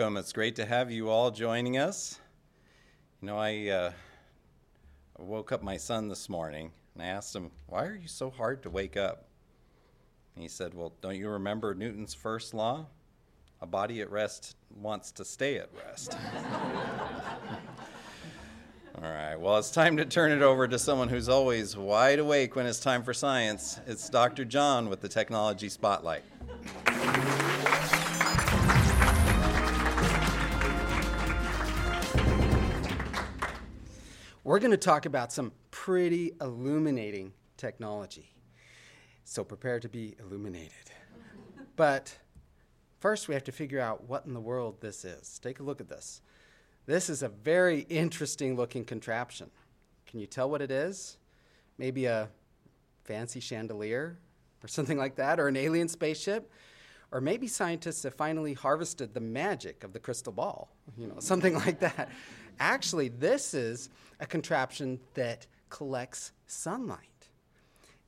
Welcome. It's great to have you all joining us. You know, I uh, woke up my son this morning and I asked him, Why are you so hard to wake up? And he said, Well, don't you remember Newton's first law? A body at rest wants to stay at rest. All right, well, it's time to turn it over to someone who's always wide awake when it's time for science. It's Dr. John with the Technology Spotlight. We're going to talk about some pretty illuminating technology. So prepare to be illuminated. but first, we have to figure out what in the world this is. Take a look at this. This is a very interesting looking contraption. Can you tell what it is? Maybe a fancy chandelier or something like that, or an alien spaceship? Or maybe scientists have finally harvested the magic of the crystal ball, you know, something like that. Actually, this is a contraption that collects sunlight.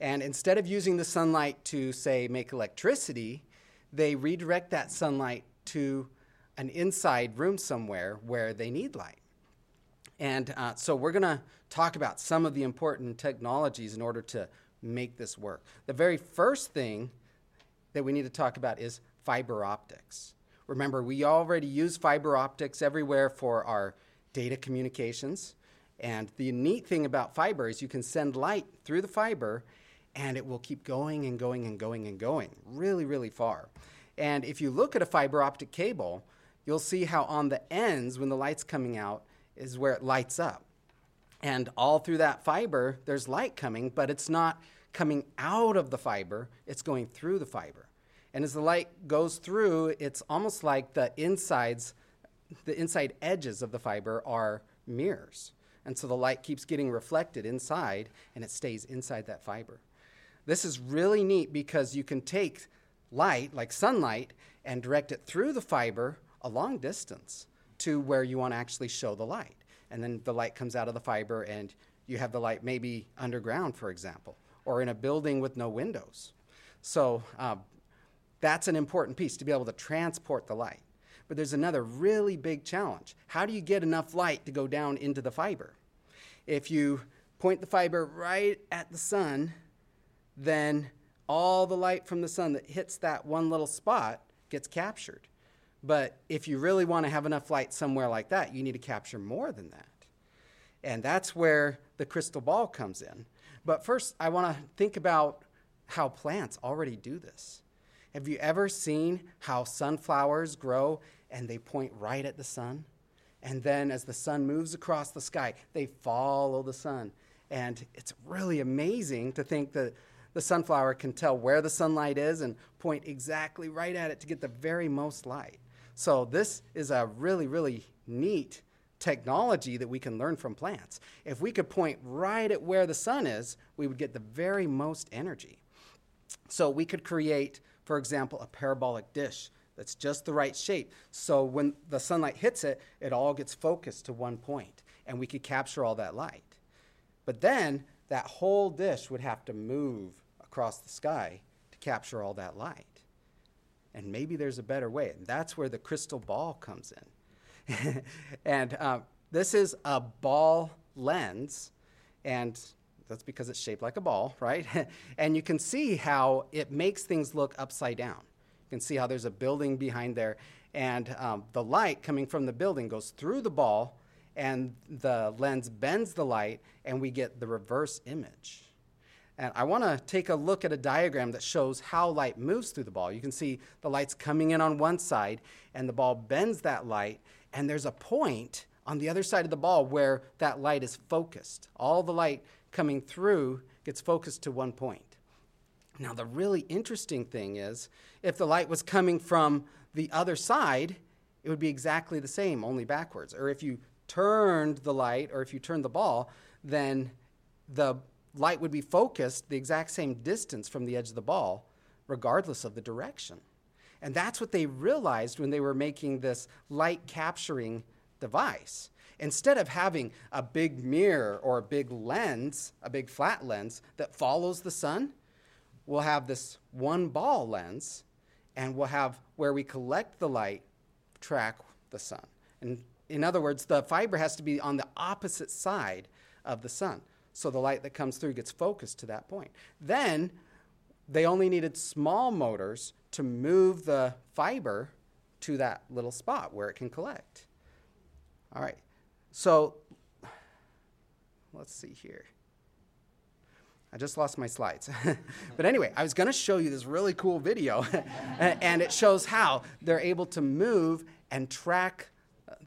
And instead of using the sunlight to, say, make electricity, they redirect that sunlight to an inside room somewhere where they need light. And uh, so we're going to talk about some of the important technologies in order to make this work. The very first thing that we need to talk about is fiber optics. Remember, we already use fiber optics everywhere for our data communications. And the neat thing about fiber is you can send light through the fiber and it will keep going and going and going and going really, really far. And if you look at a fiber optic cable, you'll see how on the ends, when the light's coming out, is where it lights up. And all through that fiber, there's light coming, but it's not coming out of the fiber, it's going through the fiber. And as the light goes through, it's almost like the insides the inside edges of the fiber are mirrors. And so the light keeps getting reflected inside and it stays inside that fiber. This is really neat because you can take light, like sunlight, and direct it through the fiber a long distance to where you want to actually show the light. And then the light comes out of the fiber and you have the light maybe underground, for example, or in a building with no windows. So uh, that's an important piece to be able to transport the light. But there's another really big challenge. How do you get enough light to go down into the fiber? If you point the fiber right at the sun, then all the light from the sun that hits that one little spot gets captured. But if you really want to have enough light somewhere like that, you need to capture more than that. And that's where the crystal ball comes in. But first, I want to think about how plants already do this. Have you ever seen how sunflowers grow and they point right at the sun. And then as the sun moves across the sky, they follow the sun. And it's really amazing to think that the sunflower can tell where the sunlight is and point exactly right at it to get the very most light. So, this is a really, really neat technology that we can learn from plants. If we could point right at where the sun is, we would get the very most energy. So, we could create, for example, a parabolic dish that's just the right shape. So when the sunlight hits it, it all gets focused to one point, and we could capture all that light. But then that whole dish would have to move across the sky to capture all that light. And maybe there's a better way, and that's where the crystal ball comes in. and uh, this is a ball lens, and that's because it's shaped like a ball, right? and you can see how it makes things look upside down can see how there's a building behind there. And um, the light coming from the building goes through the ball, and the lens bends the light, and we get the reverse image. And I want to take a look at a diagram that shows how light moves through the ball. You can see the light's coming in on one side, and the ball bends that light, and there's a point on the other side of the ball where that light is focused. All the light coming through gets focused to one point. Now, the really interesting thing is if the light was coming from the other side, it would be exactly the same, only backwards. Or if you turned the light or if you turned the ball, then the light would be focused the exact same distance from the edge of the ball, regardless of the direction. And that's what they realized when they were making this light capturing device. Instead of having a big mirror or a big lens, a big flat lens that follows the sun, we'll have this one ball lens, and we'll have where we collect the light track the sun. And in other words, the fiber has to be on the opposite side of the sun. So the light that comes through gets focused to that point. Then they only needed small motors to move the fiber to that little spot where it can collect. All right. So let's see here. I just lost my slides. but anyway, I was going to show you this really cool video, and it shows how they're able to move and track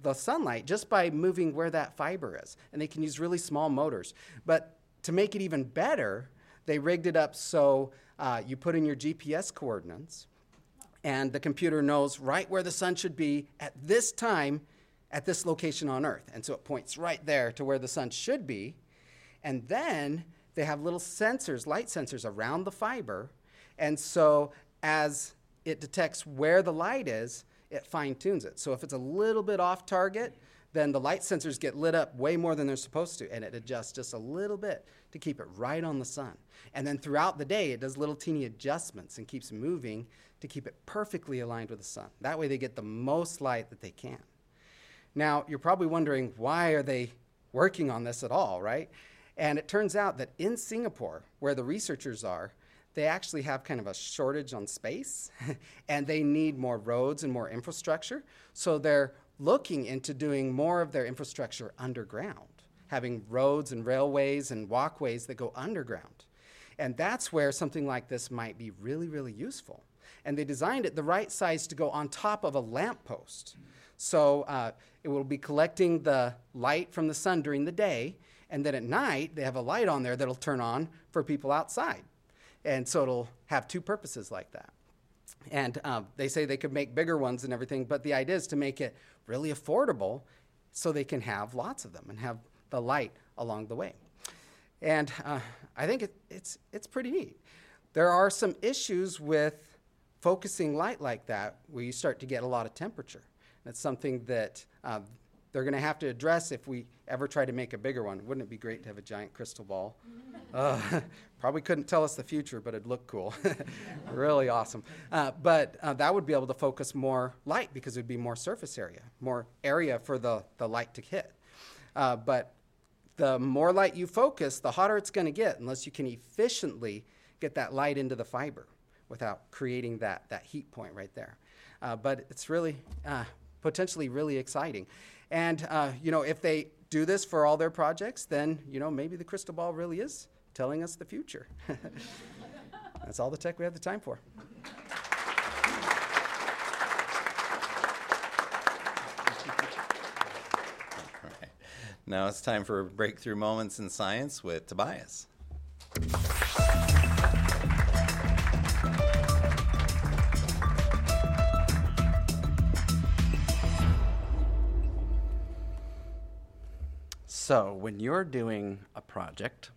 the sunlight just by moving where that fiber is. And they can use really small motors. But to make it even better, they rigged it up so uh, you put in your GPS coordinates, and the computer knows right where the sun should be at this time at this location on Earth. And so it points right there to where the sun should be. And then they have little sensors, light sensors around the fiber. And so as it detects where the light is, it fine tunes it. So if it's a little bit off target, then the light sensors get lit up way more than they're supposed to, and it adjusts just a little bit to keep it right on the sun. And then throughout the day, it does little teeny adjustments and keeps moving to keep it perfectly aligned with the sun. That way, they get the most light that they can. Now, you're probably wondering why are they working on this at all, right? And it turns out that in Singapore, where the researchers are, they actually have kind of a shortage on space and they need more roads and more infrastructure. So they're looking into doing more of their infrastructure underground, having roads and railways and walkways that go underground. And that's where something like this might be really, really useful. And they designed it the right size to go on top of a lamppost. So uh, it will be collecting the light from the sun during the day, and then at night they have a light on there that'll turn on for people outside. And so it'll have two purposes like that. And um, they say they could make bigger ones and everything, but the idea is to make it really affordable so they can have lots of them and have the light along the way. And uh, I think it, it's, it's pretty neat. There are some issues with focusing light like that where you start to get a lot of temperature. That's something that uh, they're going to have to address if we ever try to make a bigger one. Wouldn't it be great to have a giant crystal ball? Uh, probably couldn't tell us the future, but it'd look cool. really awesome. Uh, but uh, that would be able to focus more light because it would be more surface area, more area for the, the light to hit. Uh, but the more light you focus, the hotter it's going to get unless you can efficiently get that light into the fiber without creating that, that heat point right there. Uh, but it's really uh, potentially really exciting. And, uh, you know, if they do this for all their projects, then, you know, maybe the crystal ball really is telling us the future. That's all the tech we have the time for. Now it's time for breakthrough moments in science with Tobias. So, when you're doing a project,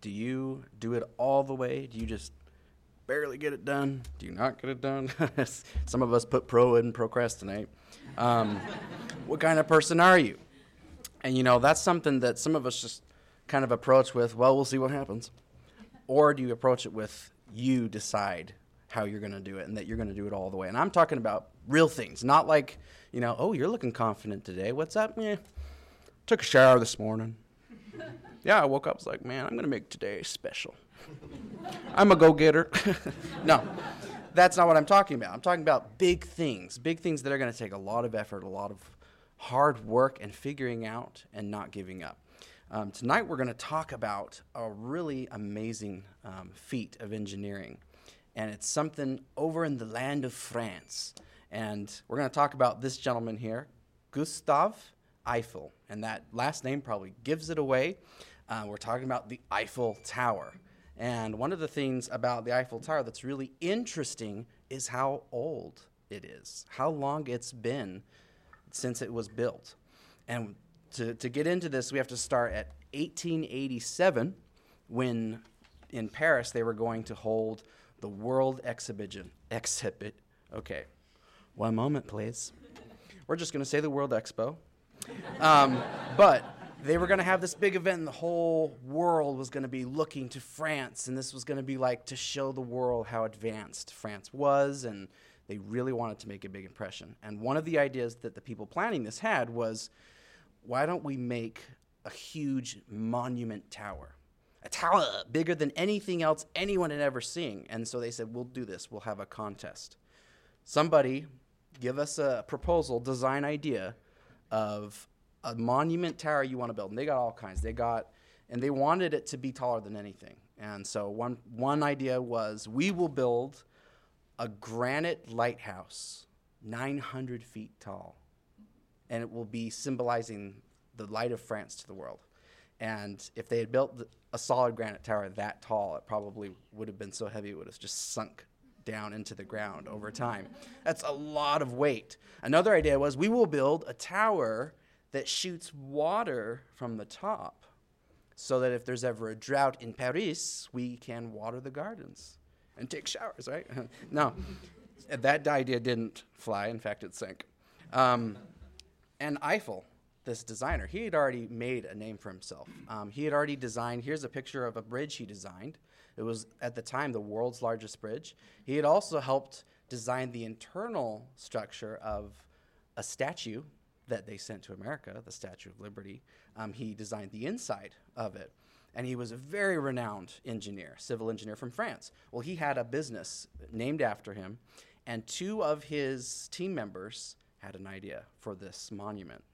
do you do it all the way? Do you just barely get it done? Do you not get it done? Some of us put pro and procrastinate. Um, what kind of person are you? And you know, that's something that some of us just kind of approach with, well, we'll see what happens. Or do you approach it with, you decide how you're going to do it and that you're going to do it all the way? And I'm talking about real things, not like, you know, oh, you're looking confident today. What's up? Yeah, Took a shower this morning. Yeah, I woke up, was like, man, I'm going to make today special. I'm a go getter. no, that's not what I'm talking about. I'm talking about big things, big things that are going to take a lot of effort, a lot of hard work, and figuring out and not giving up. Um, tonight, we're going to talk about a really amazing um, feat of engineering, and it's something over in the land of France. And we're going to talk about this gentleman here, Gustave Eiffel, and that last name probably gives it away. Uh, we're talking about the Eiffel Tower. And one of the things about the Eiffel Tower that's really interesting is how old it is, how long it's been since it was built. And to, to get into this, we have to start at 1887 when in Paris they were going to hold the World Exhibition. Exhibit. Okay. One moment, please. We're just going to say the World Expo. Um, but they were going to have this big event, and the whole world was going to be looking to France, and this was going to be like to show the world how advanced France was, and They really wanted to make a big impression. And one of the ideas that the people planning this had was why don't we make a huge monument tower? A tower bigger than anything else anyone had ever seen. And so they said, we'll do this, we'll have a contest. Somebody give us a proposal, design idea of a monument tower you want to build. And they got all kinds. They got, and they wanted it to be taller than anything. And so one, one idea was we will build a granite lighthouse, 900 feet tall. And it will be symbolizing the light of France to the world. And if they had built a solid granite tower that tall, it probably would have been so heavy it would have just sunk down into the ground over time. That's a lot of weight. Another idea was we will build a tower that shoots water from the top so that if there's ever a drought in Paris, we can water the gardens and take showers, right? no, that idea didn't fly. In fact, it sank. Um, and Eiffel, this designer, he had already made a name for himself. Um, he had already designed, here's a picture of a bridge he designed. It was, at the time, the world's largest bridge. He had also helped design the internal structure of a statue that they sent to America, the Statue of Liberty. Um, he designed the inside of it. And he was a very renowned engineer, civil engineer from France. Well, he had a business named after him, and two of his team members had an idea for this monument.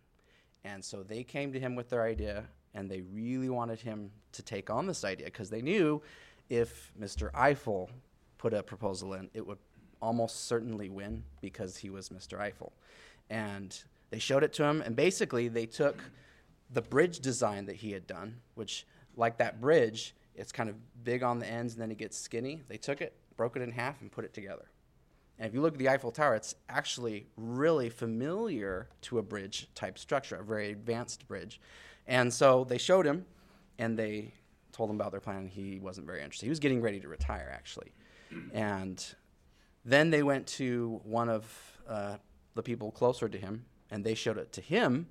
And so they came to him with their idea, and they really wanted him to take on this idea because they knew if Mr. Eiffel put a proposal in, it would almost certainly win because he was Mr. Eiffel. And they showed it to him, and basically they took the bridge design that he had done, which, like that bridge, it's kind of big on the ends and then it gets skinny. They took it, broke it in half, and put it together. And if you look at the Eiffel Tower, it's actually really familiar to a bridge type structure, a very advanced bridge. And so they showed him, and they told him about their plan, and he wasn't very interested. He was getting ready to retire, actually. And then they went to one of uh, the people closer to him, and they showed it to him,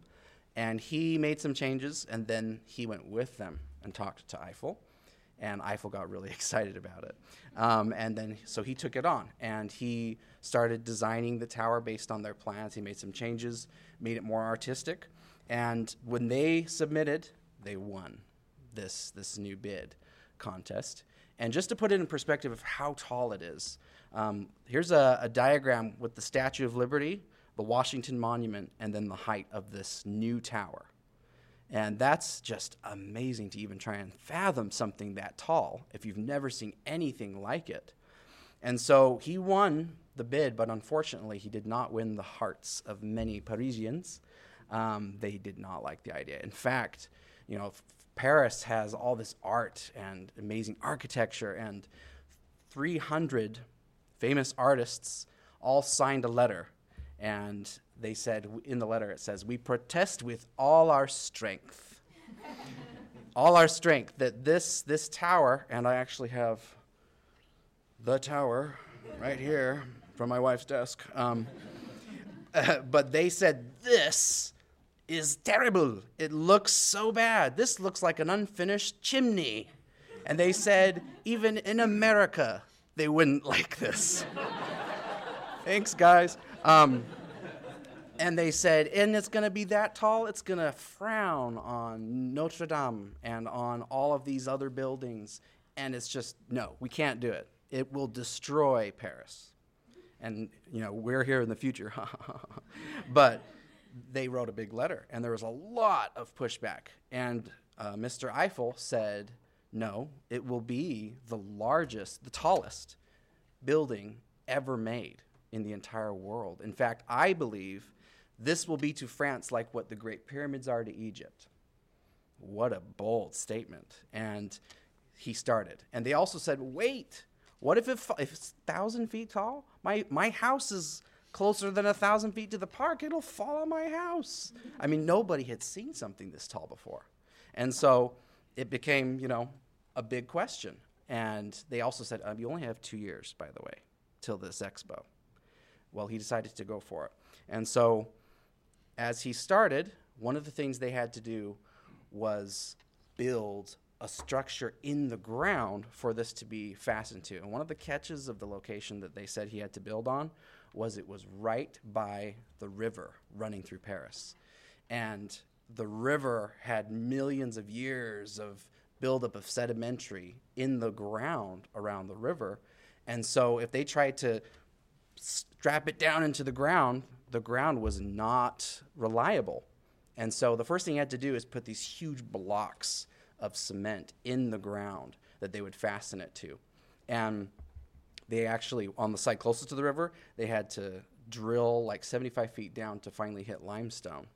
and he made some changes, and then he went with them and talked to Eiffel, and Eiffel got really excited about it. Um, and then, so he took it on, and he started designing the tower based on their plans. He made some changes, made it more artistic, and when they submitted, they won this this new bid contest. And just to put it in perspective of how tall it is, um, here's a, a diagram with the Statue of Liberty the Washington Monument, and then the height of this new tower. And that's just amazing to even try and fathom something that tall if you've never seen anything like it. And so he won the bid, but unfortunately, he did not win the hearts of many Parisians. Um, they did not like the idea. In fact, you know, Paris has all this art and amazing architecture, and 300 famous artists all signed a letter and they said in the letter, it says, We protest with all our strength. all our strength that this, this tower, and I actually have the tower right here from my wife's desk. Um, uh, but they said, This is terrible. It looks so bad. This looks like an unfinished chimney. And they said, Even in America, they wouldn't like this. Thanks, guys. Um, and they said, and it's going to be that tall, it's going to frown on Notre Dame and on all of these other buildings. And it's just, no, we can't do it. It will destroy Paris. And, you know, we're here in the future. but they wrote a big letter, and there was a lot of pushback. And uh, Mr. Eiffel said, no, it will be the largest, the tallest building ever made in the entire world. In fact, I believe this will be to France like what the Great Pyramids are to Egypt. What a bold statement. And he started. And they also said, wait, what if, it, if it's 1,000 feet tall? My, my house is closer than a 1,000 feet to the park. It'll fall on my house. I mean, nobody had seen something this tall before. And so it became, you know, a big question. And they also said, um, you only have two years, by the way, till this expo. Well, he decided to go for it. And so as he started, one of the things they had to do was build a structure in the ground for this to be fastened to. And one of the catches of the location that they said he had to build on was it was right by the river running through Paris. And the river had millions of years of buildup of sedimentary in the ground around the river. And so if they tried to strap it down into the ground, the ground was not reliable. And so the first thing you had to do is put these huge blocks of cement in the ground that they would fasten it to. And they actually, on the side closest to the river, they had to drill like 75 feet down to finally hit limestone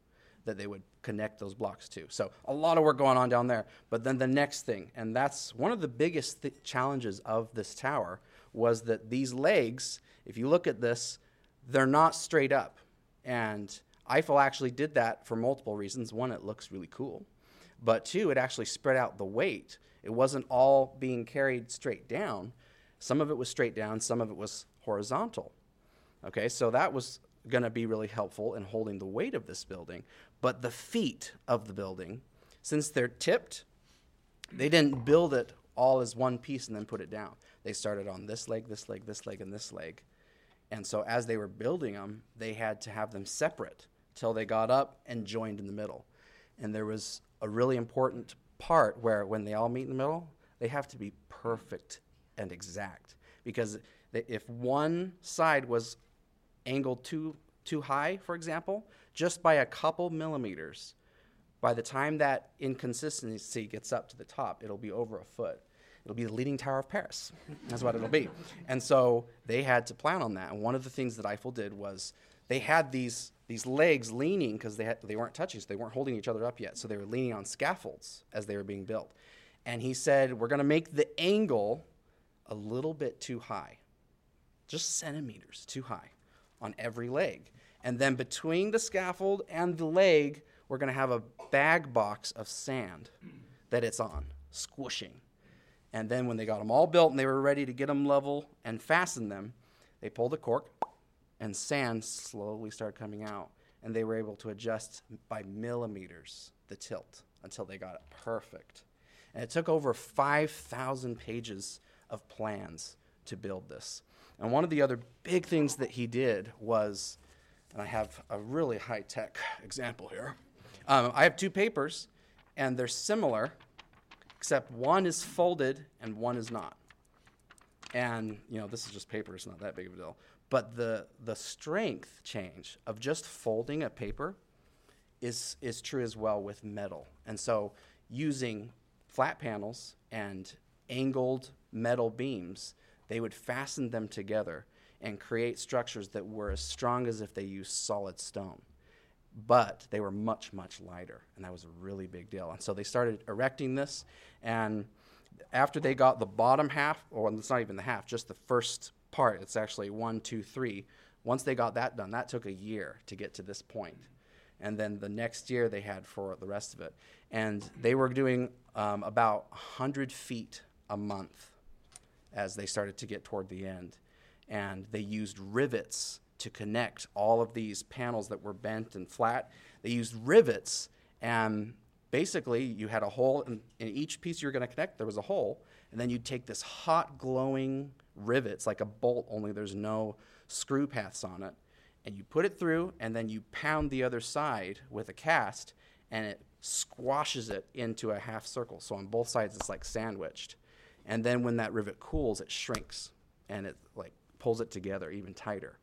that they would connect those blocks to. So a lot of work going on down there. But then the next thing, and that's one of the biggest th- challenges of this tower, was that these legs, if you look at this, they're not straight up. And Eiffel actually did that for multiple reasons. One, it looks really cool. But two, it actually spread out the weight. It wasn't all being carried straight down. Some of it was straight down, some of it was horizontal. Okay, so that was going to be really helpful in holding the weight of this building. But the feet of the building, since they're tipped, they didn't build it all as one piece and then put it down. They started on this leg, this leg, this leg, and this leg. And so as they were building them, they had to have them separate till they got up and joined in the middle. And there was a really important part where when they all meet in the middle, they have to be perfect and exact. Because if one side was angled too, too high, for example, just by a couple millimeters, by the time that inconsistency gets up to the top, it'll be over a foot. It'll be the leaning tower of Paris. That's what it'll be. And so they had to plan on that. And one of the things that Eiffel did was they had these these legs leaning because they, they weren't touching, so they weren't holding each other up yet. So they were leaning on scaffolds as they were being built. And he said, We're going to make the angle a little bit too high, just centimeters too high on every leg. And then between the scaffold and the leg, we're going to have a bag box of sand that it's on, squishing. And then when they got them all built and they were ready to get them level and fasten them, they pulled the cork and sand slowly started coming out. And they were able to adjust by millimeters the tilt until they got it perfect. And it took over 5,000 pages of plans to build this. And one of the other big things that he did was, and I have a really high tech example here. Um, I have two papers, and they're similar, except one is folded and one is not. And, you know, this is just paper, it's not that big of a deal. But the, the strength change of just folding a paper is, is true as well with metal. And so using flat panels and angled metal beams, they would fasten them together and create structures that were as strong as if they used solid stone. But they were much, much lighter, and that was a really big deal. And so they started erecting this, and after they got the bottom half, or it's not even the half, just the first part. It's actually one, two, three. Once they got that done, that took a year to get to this point. And then the next year they had for the rest of it. And they were doing um, about 100 feet a month as they started to get toward the end. And they used rivets to connect all of these panels that were bent and flat. They used rivets, and basically, you had a hole in, in each piece you were going to connect, there was a hole. And then you'd take this hot, glowing rivets like a bolt, only there's no screw paths on it. And you put it through, and then you pound the other side with a cast, and it squashes it into a half circle. So on both sides, it's like sandwiched. And then when that rivet cools, it shrinks and it like pulls it together even tighter.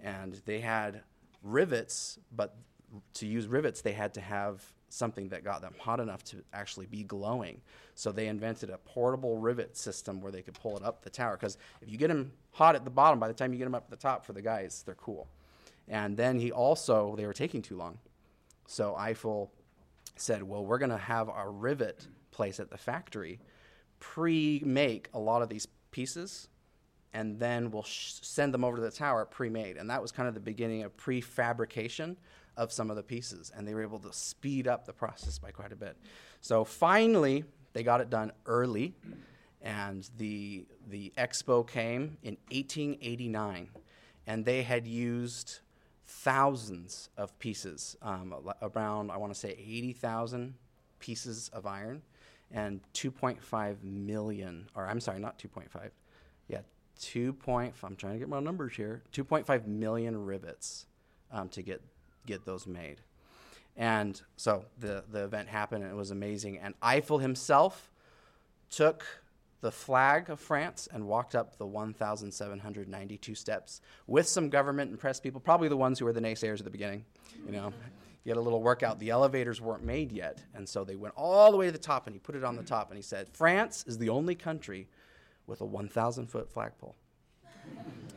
And they had rivets, but to use rivets, they had to have something that got them hot enough to actually be glowing. So they invented a portable rivet system where they could pull it up the tower. Because if you get them hot at the bottom, by the time you get them up at the top for the guys, they're cool. And then he also, they were taking too long. So Eiffel said, well, we're going to have our rivet place at the factory pre make a lot of these pieces and then we'll sh- send them over to the tower pre-made. And that was kind of the beginning of prefabrication of some of the pieces and they were able to speed up the process by quite a bit. So finally they got it done early and the the expo came in 1889 and they had used thousands of pieces um, around i want to say 80000 pieces of iron and 2.5 million, or I'm sorry, not 2.5, yeah, two point. I'm trying to get my numbers here. Two point five million rivets um, to get get those made. And so the the event happened, and it was amazing. And Eiffel himself took the flag of France and walked up the 1,792 steps with some government and press people, probably the ones who were the naysayers at the beginning. You know, he had a little workout. The elevators weren't made yet, and so they went all the way to the top, and he put it on the top, and he said, "France is the only country with a 1,000 foot flagpole."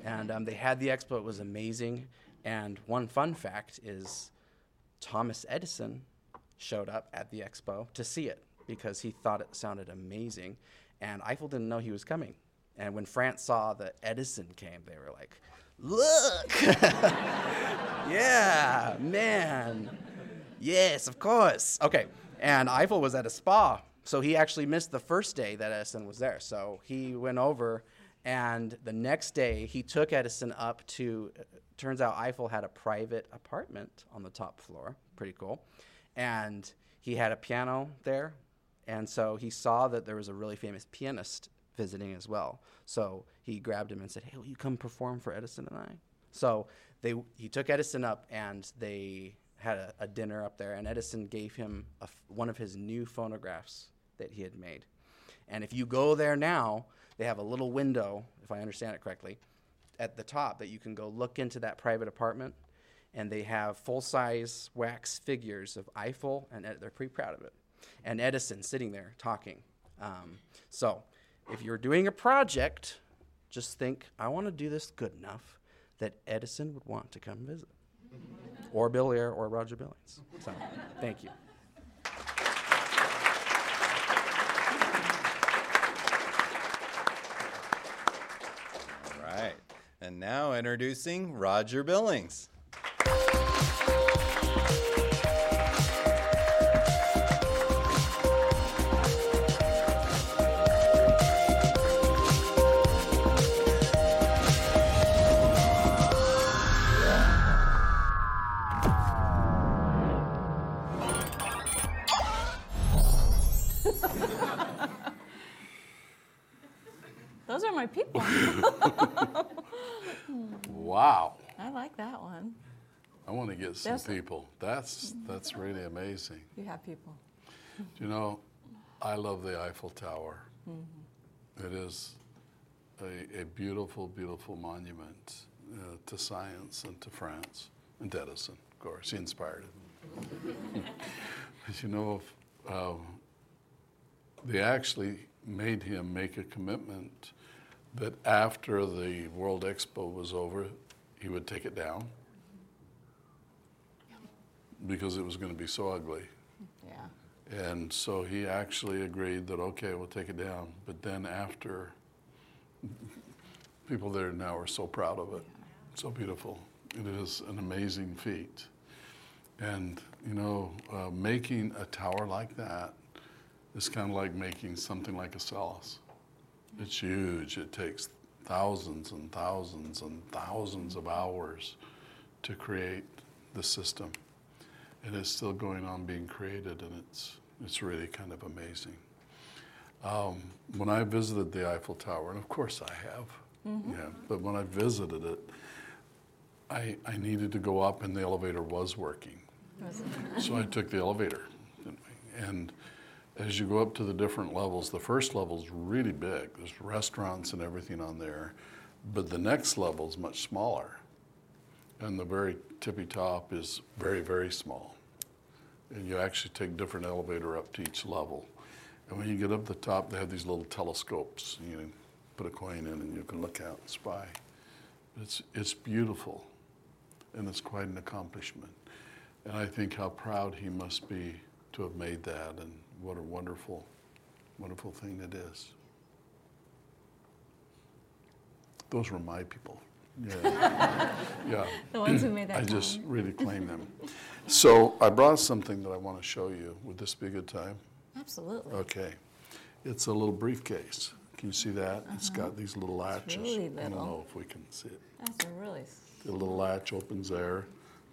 and um, they had the expo. It was amazing. And one fun fact is, Thomas Edison showed up at the expo to see it because he thought it sounded amazing. And Eiffel didn't know he was coming. And when France saw that Edison came, they were like, look! yeah, man. Yes, of course. Okay. And Eiffel was at a spa. So he actually missed the first day that Edison was there. So he went over, and the next day he took Edison up to. Uh, turns out Eiffel had a private apartment on the top floor. Pretty cool. And he had a piano there and so he saw that there was a really famous pianist visiting as well. So he grabbed him and said, "Hey, will you come perform for Edison and I?" So they he took Edison up and they had a, a dinner up there, and Edison gave him one of his new phonographs that he had made. And if you go there now, they have a little window, if I understand it correctly, at the top that you can go look into that private apartment. And they have full size wax figures of Eiffel, and they're pretty proud of it and Edison sitting there talking. Um, so, if you're doing a project, just think, I want to do this good enough that Edison would want to come visit, or Bill Ayer or Roger Billings. So, thank you. All right. And now introducing Roger Billings. Some people. That's that's really amazing. You have people. You know, I love the Eiffel Tower. Mm-hmm. It is a, a, beautiful, beautiful monument uh, to science and to France and to Edison, of course. He inspired it. As you know, uh, they actually made him make a commitment that after the World Expo was over, he would take it down because it was going to be so ugly. Yeah. And so he actually agreed that, okay, we'll take it down. But then after, people there now are so proud of it. So beautiful. It is an amazing feat. And, you know, uh, making a tower like that is kind of like making something like a Acellus. It's huge. It takes thousands and thousands and thousands of hours to create the system and it's still going on being created, and it's it's really kind of amazing. Um, when I visited the Eiffel Tower, and of course I have, mm-hmm. yeah, but when I visited it, I I needed to go up, and the elevator was working, so I took the elevator, and as you go up to the different levels, the first level is really big. There's restaurants and everything on there, but the next level is much smaller, and the very tippy top is very very small and you actually take different elevator up to each level. And when you get up the top, they have these little telescopes. You put a coin in, and you can look out and spy. It's it's beautiful, and it's quite an accomplishment. And I think how proud he must be to have made that, and what a wonderful, wonderful thing it is. Those were my people. Yeah. yeah. The ones who made that. I just really claim them. So I brought something that I want to show you. Would this be a good time? Absolutely. Okay. It's a little briefcase. Can you see that? Uh-huh. It's got these little latches. Really little. I don't know if we can see it. That's a really. The little latch opens there.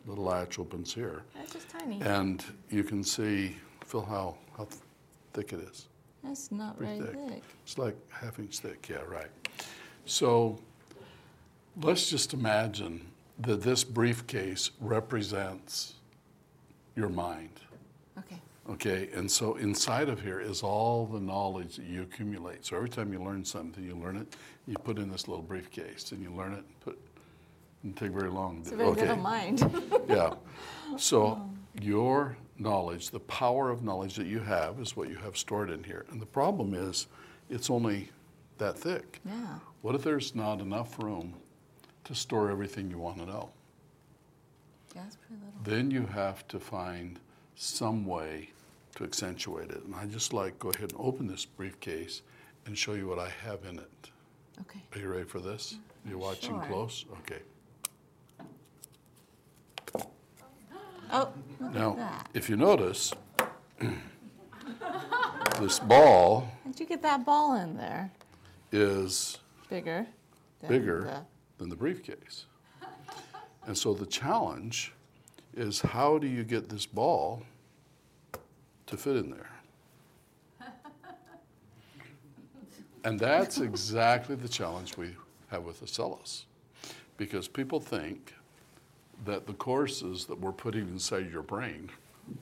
The little latch opens here. That's just tiny. And you can see, feel how how thick it is. That's not Pretty very thick. thick. It's like half inch thick. Yeah, right. So let's just imagine that this briefcase represents your mind. Okay. Okay, and so inside of here is all the knowledge that you accumulate. So every time you learn something, you learn it, you put in this little briefcase, and you learn it, and put. It take very long. It's a very okay. little mind. Yeah. So your knowledge, the power of knowledge that you have, is what you have stored in here. And the problem is, it's only that thick. yeah. What if there's not enough room to store everything you want to know? Yeah, it's pretty little. Then you have to find some way to accentuate it. And I just like go ahead and open this briefcase and show you what I have in it. Okay. Are you ready for this? Mm-hmm. You're watching Sure. close? Okay. Oh, Now, if you notice, this ball How'd you get that ball in there? is Bigger. than bigger the- than the briefcase. And so the challenge is how do you get this ball to fit in there? And that's exactly the challenge we have with Acellus. Because people think that the courses that we're putting inside your brain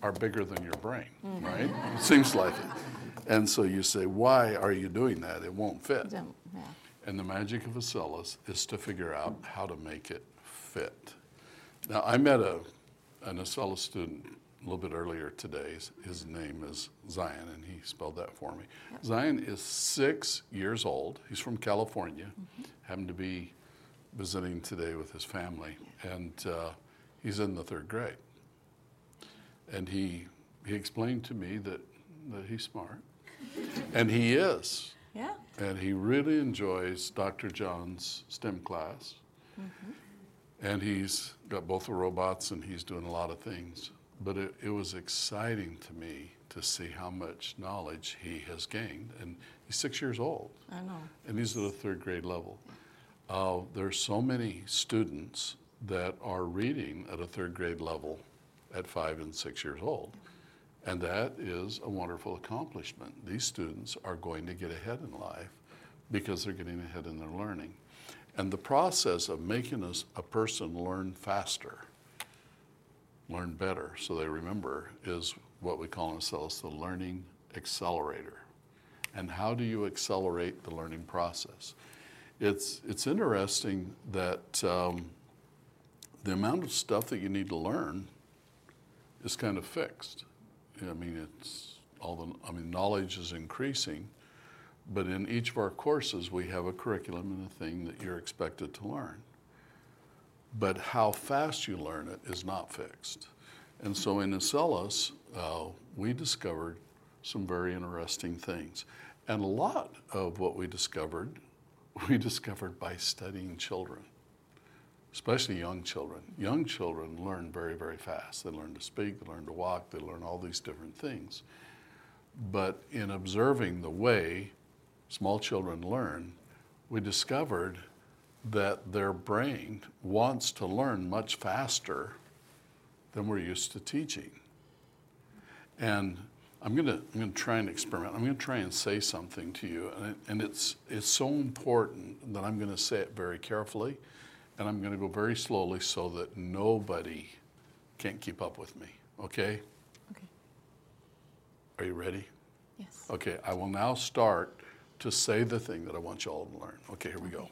are bigger than your brain, mm-hmm. right? It seems like it. And so you say, why are you doing that? It won't fit. Yeah. And the magic of Acellus is to figure out how to make it fit. Now, I met a, an Acellus student a little bit earlier today. His- name is Zion, and he spelled that for me. Zion is six years old. He's from California, happened to be visiting today with his family, and uh, he's in the third grade. And he, he explained to me that, that he's smart, and he is. Yeah. And he really enjoys Dr. John's STEM class. And he's got both the robots and he's doing a lot of things. But it, it was exciting to me to see how much knowledge he has gained. And he's six years old, I know. and he's at a third grade level. Uh, there's so many students that are reading at a third grade level at five and six years old. And that is a wonderful accomplishment. These students are going to get ahead in life because they're getting ahead in their learning. And the process of making us a person learn faster, learn better, so they remember, is what we call Acellus the learning accelerator. And how do you accelerate the learning process? It's, it's interesting that um, the amount of stuff that you need to learn is kind of fixed. I mean, it's all the, I mean, knowledge is increasing, but in each of our courses, we have a curriculum and a thing that you're expected to learn. But how fast you learn it is not fixed. And so in Acellus, uh, we discovered some very interesting things. And a lot of what we discovered, we discovered by studying children especially young children. Young children learn very, very fast. They learn to speak, they learn to walk, they learn all these different things. But in observing the way small children learn, we discovered that their brain wants to learn much faster than we're used to teaching. And I'm going to I'm to try and experiment. I'm going to try and say something to you, and, it, and it's it's so important that I'm going to say it very carefully, and I'm going to go very slowly so that nobody can't keep up with me. Okay? Okay. Are you ready? Yes. Okay, I will now start to say the thing that I want you all to learn. Okay, here we go.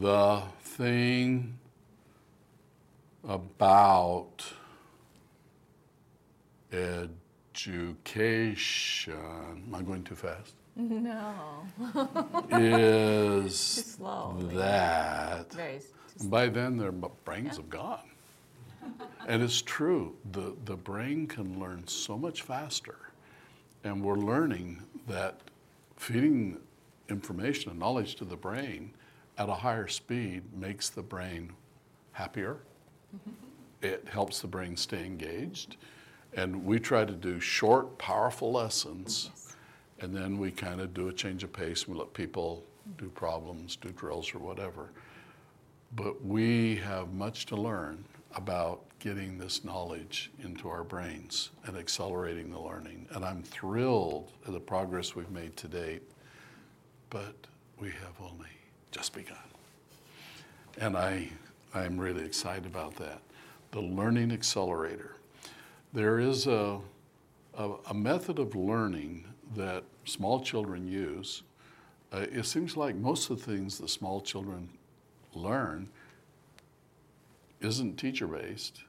The thing about education, am I going too fast? No. Is slow. that Very. by then, their brains have gone. and it's true, the, the brain can learn so much faster. And we're learning that feeding information and knowledge to the brain at a higher speed makes the brain happier. Mm-hmm. It helps the brain stay engaged. And we try to do short, powerful lessons. And then we kind of do a change of pace. We let people mm-hmm. do problems, do drills, or whatever. But we have much to learn about getting this knowledge into our brains and accelerating the learning. And I'm thrilled at the progress we've made to date. But we have only just begun. And I, I'm really excited about that. The Learning Accelerator. There is a, a, a method of learning that small children use. Uh, it seems like most of the things that small children learn isn't teacher based.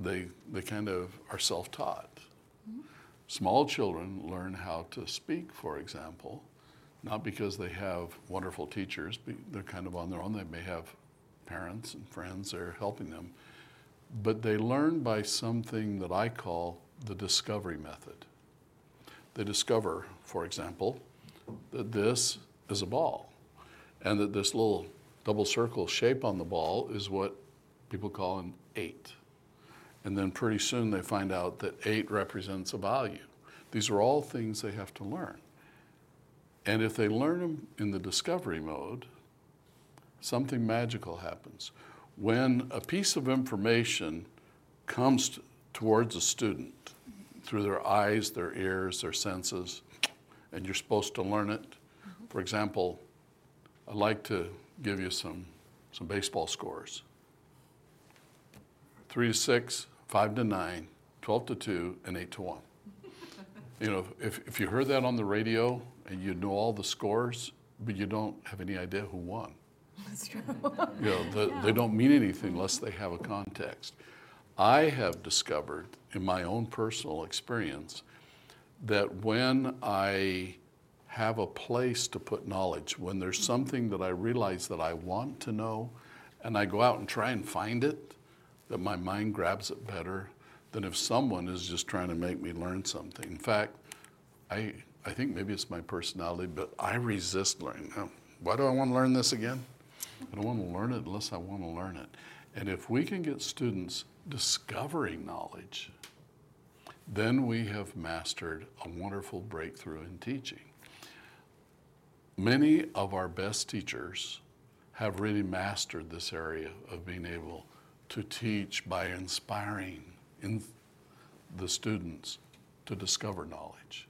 They, they kind of are self taught. Small children learn how to speak, for example, not because they have wonderful teachers, they're kind of on their own. They may have parents and friends that are helping them. But they learn by something that I call the discovery method. They discover, for example, that this is a ball and that this little double circle shape on the ball is what people call an eight. And then pretty soon they find out that eight represents a value. These are all things they have to learn. And if they learn them in the discovery mode, something magical happens. When a piece of information comes t- towards a student through their eyes, their ears, their senses, and you're supposed to learn it, for example, I'd like to give you some, some baseball scores. 3 to 6, 5 to 9, 12 to 2, and 8 to 1. You know, if, if you heard that on the radio and you know all the scores, but you don't have any idea who won. That's true. You know, the, they don't mean anything unless they have a context. I have discovered in my own personal experience that when I have a place to put knowledge, when there's something that I realize that I want to know, and I go out and try and find it, that my mind grabs it better than if someone is just trying to make me learn something. In fact, I, I think maybe it's my personality, but I resist learning. Why do I want to learn this again? I don't want to learn it unless I want to learn it. And if we can get students discovering knowledge, then we have mastered a wonderful breakthrough in teaching. Many of our best teachers have really mastered this area of being able to teach by inspiring in the students to discover knowledge.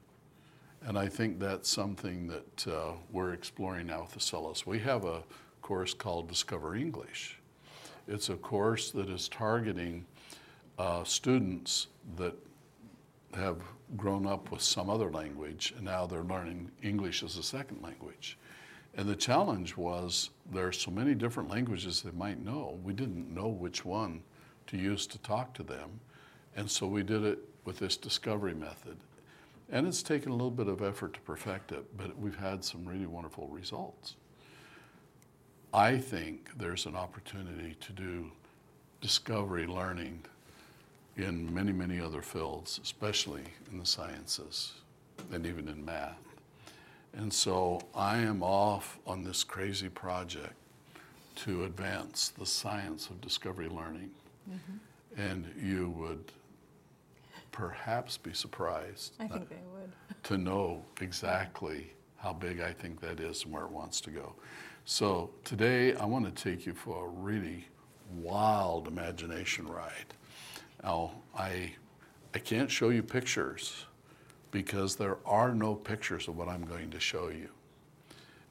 And I think that's something that uh, we're exploring now with Acellus. We have a course called Discover English. It's a course that is targeting uh, students that have grown up with some other language and now they're learning English as a second language. And the challenge was there are so many different languages they might know. We didn't know which one to use to talk to them. And so we did it with this discovery method. And it's taken a little bit of effort to perfect it, but we've had some really wonderful results. I think there's an opportunity to do discovery learning in many, many other fields, especially in the sciences and even in math. And so I am off on this crazy project to advance the science of discovery learning. Mm-hmm. And you would perhaps be surprised I think they would. to know exactly how big I think that is and where it wants to go. So today I want to take you for a really wild imagination ride. Now I I can't show you pictures because there are no pictures of what I'm going to show you.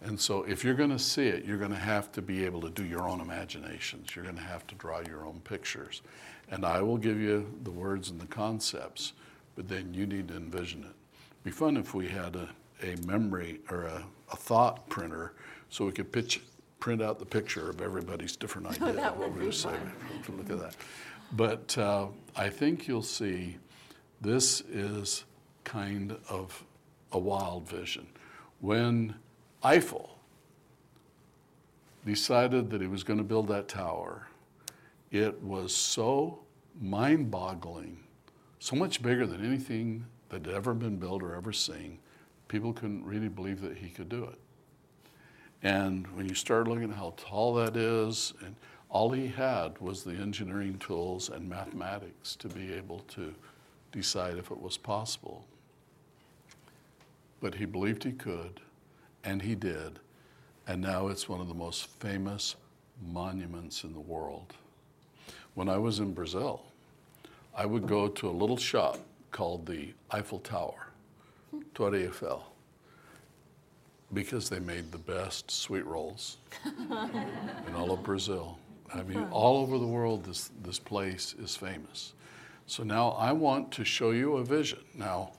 And so if you're going to see it, you're going to have to be able to do your own imaginations. You're going to have to draw your own pictures. And I will give you the words and the concepts, but then you need to envision it. Be fun if we had a, a memory or a, a thought printer so we could pitch, print out the picture of everybody's different idea that what would we're be going to say. fun. Look at that. But uh, I think you'll see this is kind of a wild vision. When Eiffel decided that he was going to build that tower, it was so mind boggling, so much bigger than anything that had ever been built or ever seen. People couldn't really believe that he could do it. And when you start looking at how tall that is, and all he had was the engineering tools and mathematics to be able to decide if it was possible. But he believed he could, and he did. And now it's one of the most famous monuments in the world. When I was in Brazil, I would go to a little shop called the Eiffel Tower, Torre Eiffel. because they made the best sweet rolls in all of Brazil. I mean, all over the world, this, this place is famous. So now I want to show you a vision. Now,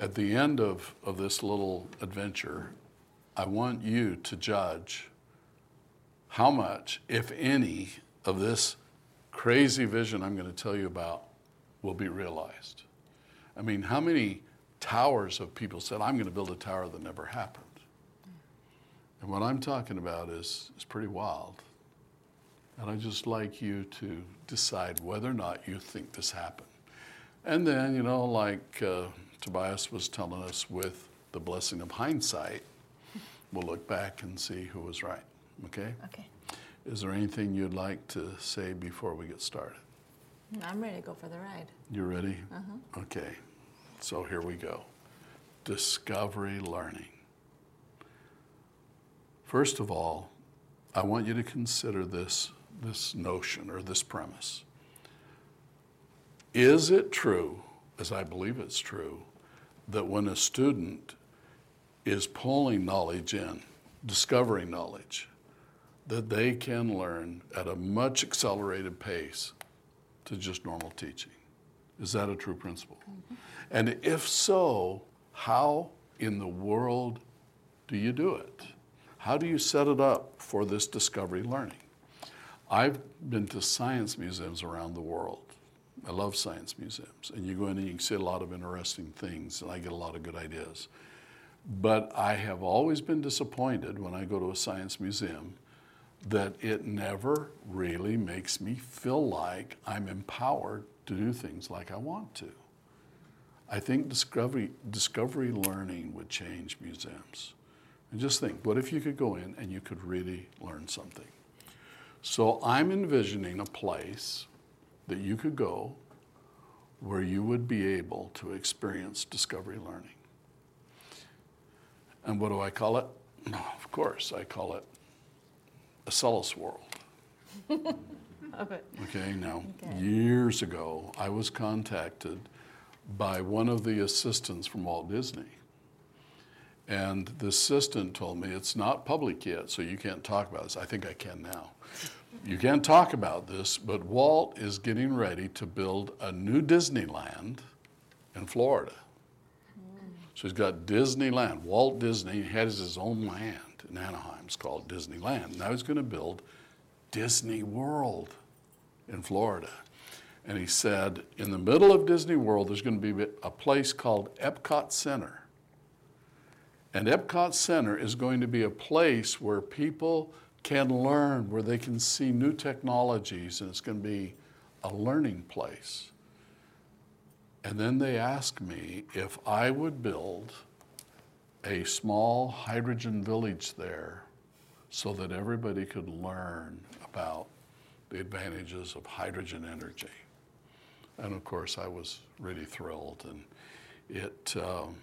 at the end of, of this little adventure, I want you to judge how much, if any, of this crazy vision I'm going to tell you about will be realized. I mean, how many towers of people said, I'm going to build a tower that never happened? And what I'm talking about is, is pretty wild. And I'd just like you to decide whether or not you think this happened. And then, you know, like uh, Tobias was telling us with the blessing of hindsight, we'll look back and see who was right. Okay? Okay. Is there anything you'd like to say before we get started? I'm ready to go for the ride. You ready? Uh-huh. Okay. So here we go. Discovery learning. First of all, I want you to consider this, this notion or this premise. Is it true, as I believe it's true, that when a student is pulling knowledge in, discovering knowledge, that they can learn at a much accelerated pace to just normal teaching? Is that a true principle? Mm-hmm. And if so, how in the world do you do it? How do you set it up for this discovery learning? I've been to science museums around the world. I love science museums. And you go in and you can see a lot of interesting things, and I get a lot of good ideas. But I have always been disappointed when I go to a science museum that it never really makes me feel like I'm empowered to do things like I want to. I think discovery, discovery learning would change museums. And just think what if you could go in and you could really learn something? So I'm envisioning a place that you could go where you would be able to experience discovery learning. And what do I call it? Of course, I call it a Acellus World. Okay. Okay, now, Okay. years ago, I was contacted by one of the assistants from Walt Disney. And the assistant told me it's not public yet, so you can't talk about this. I think I can now. You can't talk about this, but Walt is getting ready to build a new Disneyland in Florida. So he's got Disneyland. Walt Disney has his own land in Anaheim. It's called Disneyland. Now he's going to build Disney World in Florida. And he said, in the middle of Disney World, there's going to be a place called Epcot Center. And Epcot Center is going to be a place where people can learn, where they can see new technologies, and it's going to be a learning place. And then they asked me if I would build a small hydrogen village there so that everybody could learn about the advantages of hydrogen energy. And of course, I was really thrilled. And it um,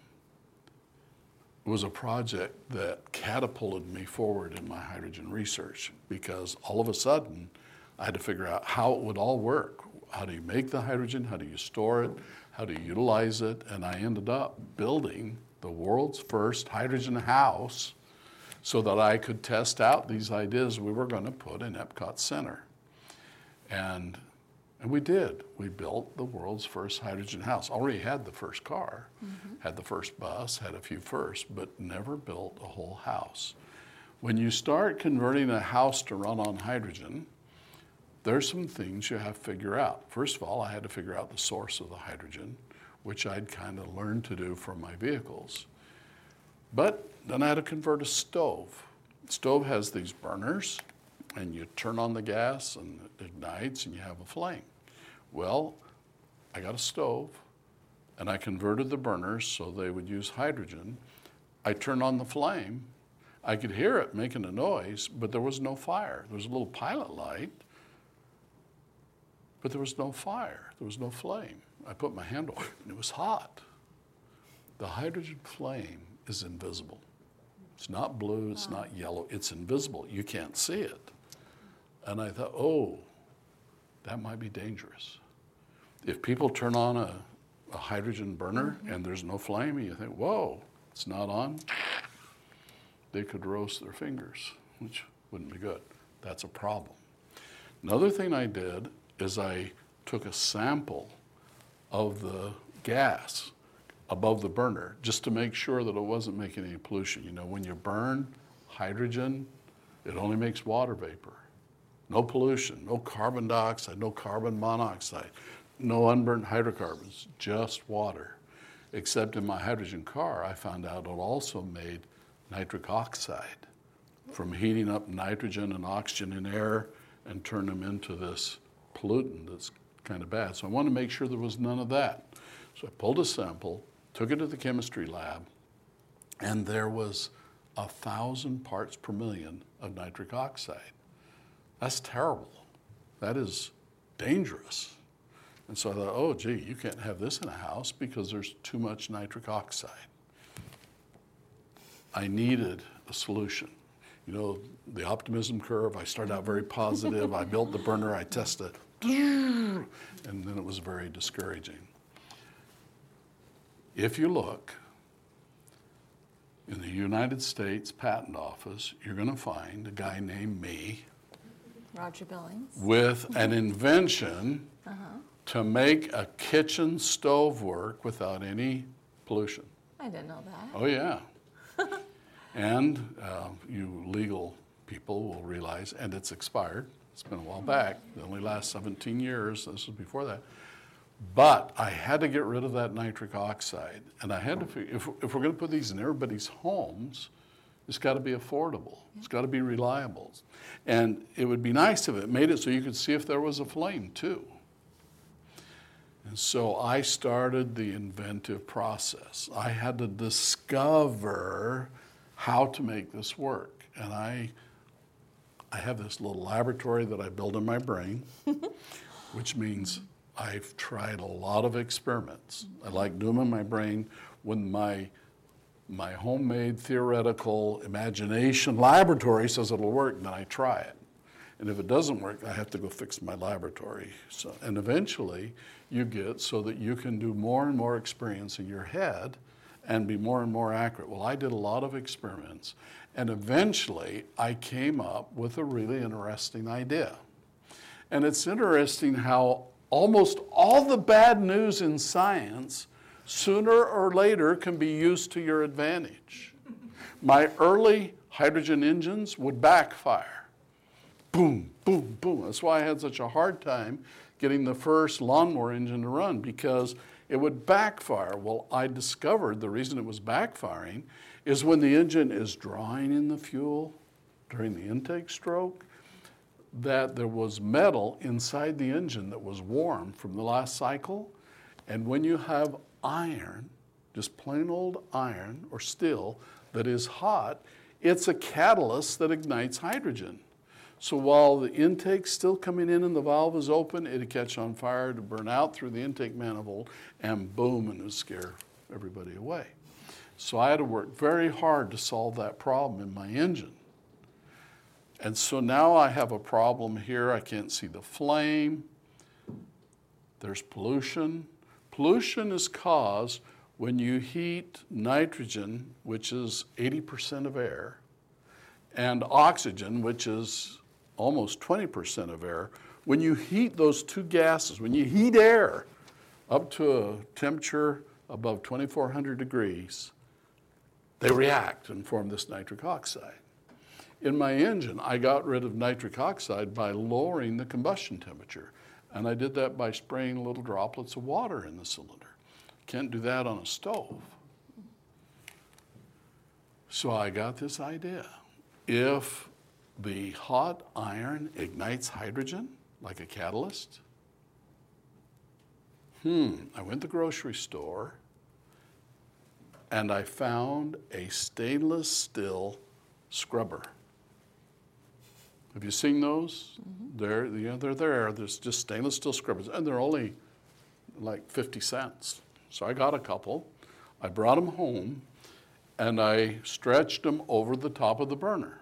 was a project that catapulted me forward in my hydrogen research because all of a sudden I had to figure out how it would all work. How do you make the hydrogen? How do you store it? How do you utilize it? And I ended up building the world's first hydrogen house so that I could test out these ideas we were going to put in Epcot Center. And, and we did. We built the world's first hydrogen house. Already had the first car, mm-hmm. had the first bus, had a few firsts, but never built a whole house. When you start converting a house to run on hydrogen, there's some things you have to figure out. First of all, I had to figure out the source of the hydrogen, which I'd kind of learned to do from my vehicles. But then I had to convert a stove. Stove has these burners, and you turn on the gas and it ignites and you have a flame. Well, I got a stove and I converted the burners so they would use hydrogen. I turned on the flame. I could hear it making a noise, but there was no fire. There was a little pilot light, but there was no fire. There was no flame. I put my hand on it and it was hot. The hydrogen flame is invisible. It's not blue, it's not yellow, it's invisible. You can't see it. And I thought, oh, that might be dangerous. If people turn on a, a hydrogen burner mm-hmm. and there's no flame, and you think, whoa, it's not on, they could roast their fingers, which wouldn't be good. That's a problem. Another thing I did is I took a sample of the gas above the burner just to make sure that it wasn't making any pollution. You know, when you burn hydrogen, it only makes water vapor. No pollution, no carbon dioxide, no carbon monoxide, no unburnt hydrocarbons, just water. Except in my hydrogen car, I found out it also made nitric oxide from heating up nitrogen and oxygen in air and turn them into this pollutant that's kind of bad. So I wanted to make sure there was none of that. So I pulled a sample, took it to the chemistry lab, and there was a thousand parts per million of nitric oxide. That's terrible. That is dangerous. And so I thought, oh, gee, you can't have this in a house because there's too much nitric oxide. I needed a solution. You know, the optimism curve, I started out very positive. I built the burner, I tested, and then it was very discouraging. If you look in the United States Patent Office, you're going to find a guy named me Roger Billings. with an invention to make a kitchen stove work without any pollution. I didn't know that. Oh, yeah. and uh, you legal people will realize, and it's expired. It's been a while back. It only lasts 17 years. This was before that. But I had to get rid of that nitric oxide. And I had to figure if, if we're going to put these in everybody's homes, it's got to be affordable. It's got to be reliable. And it would be nice if it made it so you could see if there was a flame too. And so I started the inventive process. I had to discover how to make this work. And I, I have this little laboratory that I build in my brain, which means I've tried a lot of experiments. I like doing them in my brain when my my homemade theoretical imagination laboratory says it'll work, and then I try it. And if it doesn't work, I have to go fix my laboratory. So, and eventually, you get so that you can do more and more experience in your head and be more and more accurate. Well, I did a lot of experiments, and eventually, I came up with a really interesting idea. And it's interesting how almost all the bad news in science sooner or later can be used to your advantage. My early hydrogen engines would backfire. Boom, boom, boom. That's why I had such a hard time getting the first lawnmower engine to run because it would backfire. Well, I discovered the reason it was backfiring is when the engine is drawing in the fuel during the intake stroke, that there was metal inside the engine that was warm from the last cycle. And when you have iron, just plain old iron or steel that is hot, it's a catalyst that ignites hydrogen. So while the intake's still coming in and the valve is open, it'd catch on fire to burn out through the intake manifold and boom, and it would scare everybody away. So I had to work very hard to solve that problem in my engine. And so now I have a problem here. I can't see the flame. There's pollution. Pollution is caused when you heat nitrogen, which is 80% of air, and oxygen, which is almost 20% of air. When you heat those two gases, when you heat air up to a temperature above 2400 degrees, they react and form this nitric oxide. In my engine, I got rid of nitric oxide by lowering the combustion temperature. And I did that by spraying little droplets of water in the cylinder. Can't do that on a stove. So I got this idea. If the hot iron ignites hydrogen like a catalyst, hmm, I went to the grocery store and I found a stainless steel scrubber. Have you seen those? They're, you know, they're there. There's just stainless steel scrubbers, and they're only like 50 cents. So I got a couple. I brought them home, and I stretched them over the top of the burner.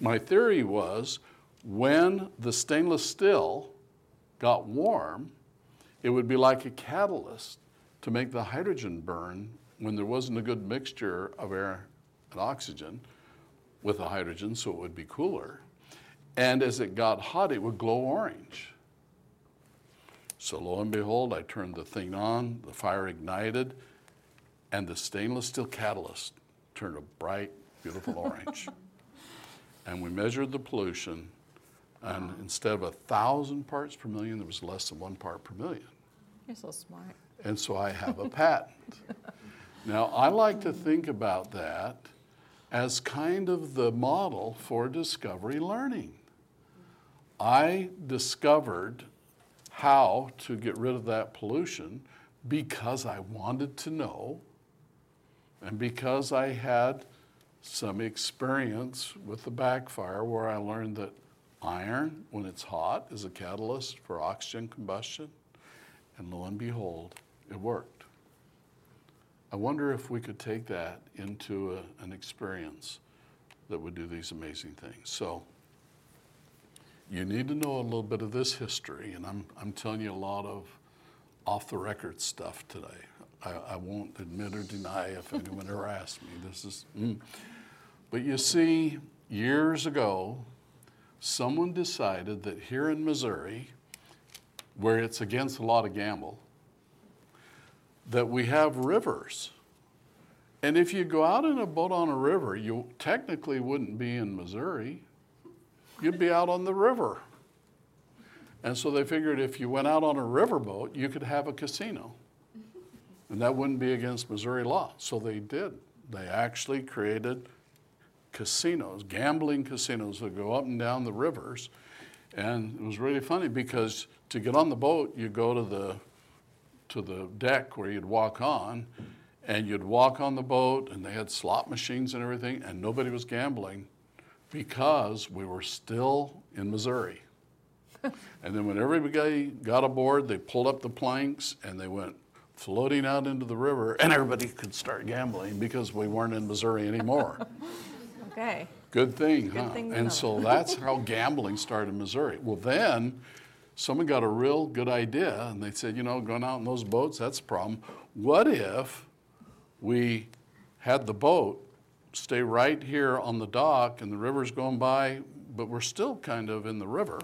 My theory was when the stainless steel got warm, it would be like a catalyst to make the hydrogen burn when there wasn't a good mixture of air and oxygen with the hydrogen, so it would be cooler. And as it got hot, it would glow orange. So lo and behold, I turned the thing on, the fire ignited, and the stainless steel catalyst turned a bright, beautiful orange. and we measured the pollution, and instead of a thousand parts per million, there was less than one part per million. You're so smart. And so I have a patent. now, I like to think about that as kind of the model for discovery learning. I discovered how to get rid of that pollution because I wanted to know and because I had some experience with the backfire where I learned that iron, when it's hot, is a catalyst for oxygen combustion. And lo and behold, it worked. I wonder if we could take that into a, an experience that would do these amazing things. So, you need to know a little bit of this history, and I'm, I'm telling you a lot of off the record stuff today. I, I won't admit or deny if anyone ever asks me. This is, mm. but you see, years ago, someone decided that here in Missouri, where it's against a lot of gamble, that we have rivers. And if you go out in a boat on a river, you technically wouldn't be in Missouri you'd be out on the river. And so they figured if you went out on a riverboat, you could have a casino. And that wouldn't be against Missouri law. So they did. They actually created casinos, gambling casinos that go up and down the rivers. And it was really funny because to get on the boat, you go to the to the deck where you'd walk on, and you'd walk on the boat, and they had slot machines and everything, and nobody was gambling because we were still in Missouri. and then when everybody got aboard, they pulled up the planks and they went floating out into the river, and everybody could start gambling because we weren't in Missouri anymore. okay. Good thing, Good huh? thing and so that's how gambling started in Missouri. Well, then someone got a real good idea, and they said, you know, going out in those boats, that's a problem. What if we had the boat stay right here on the dock and the river's going by, but we're still kind of in the river.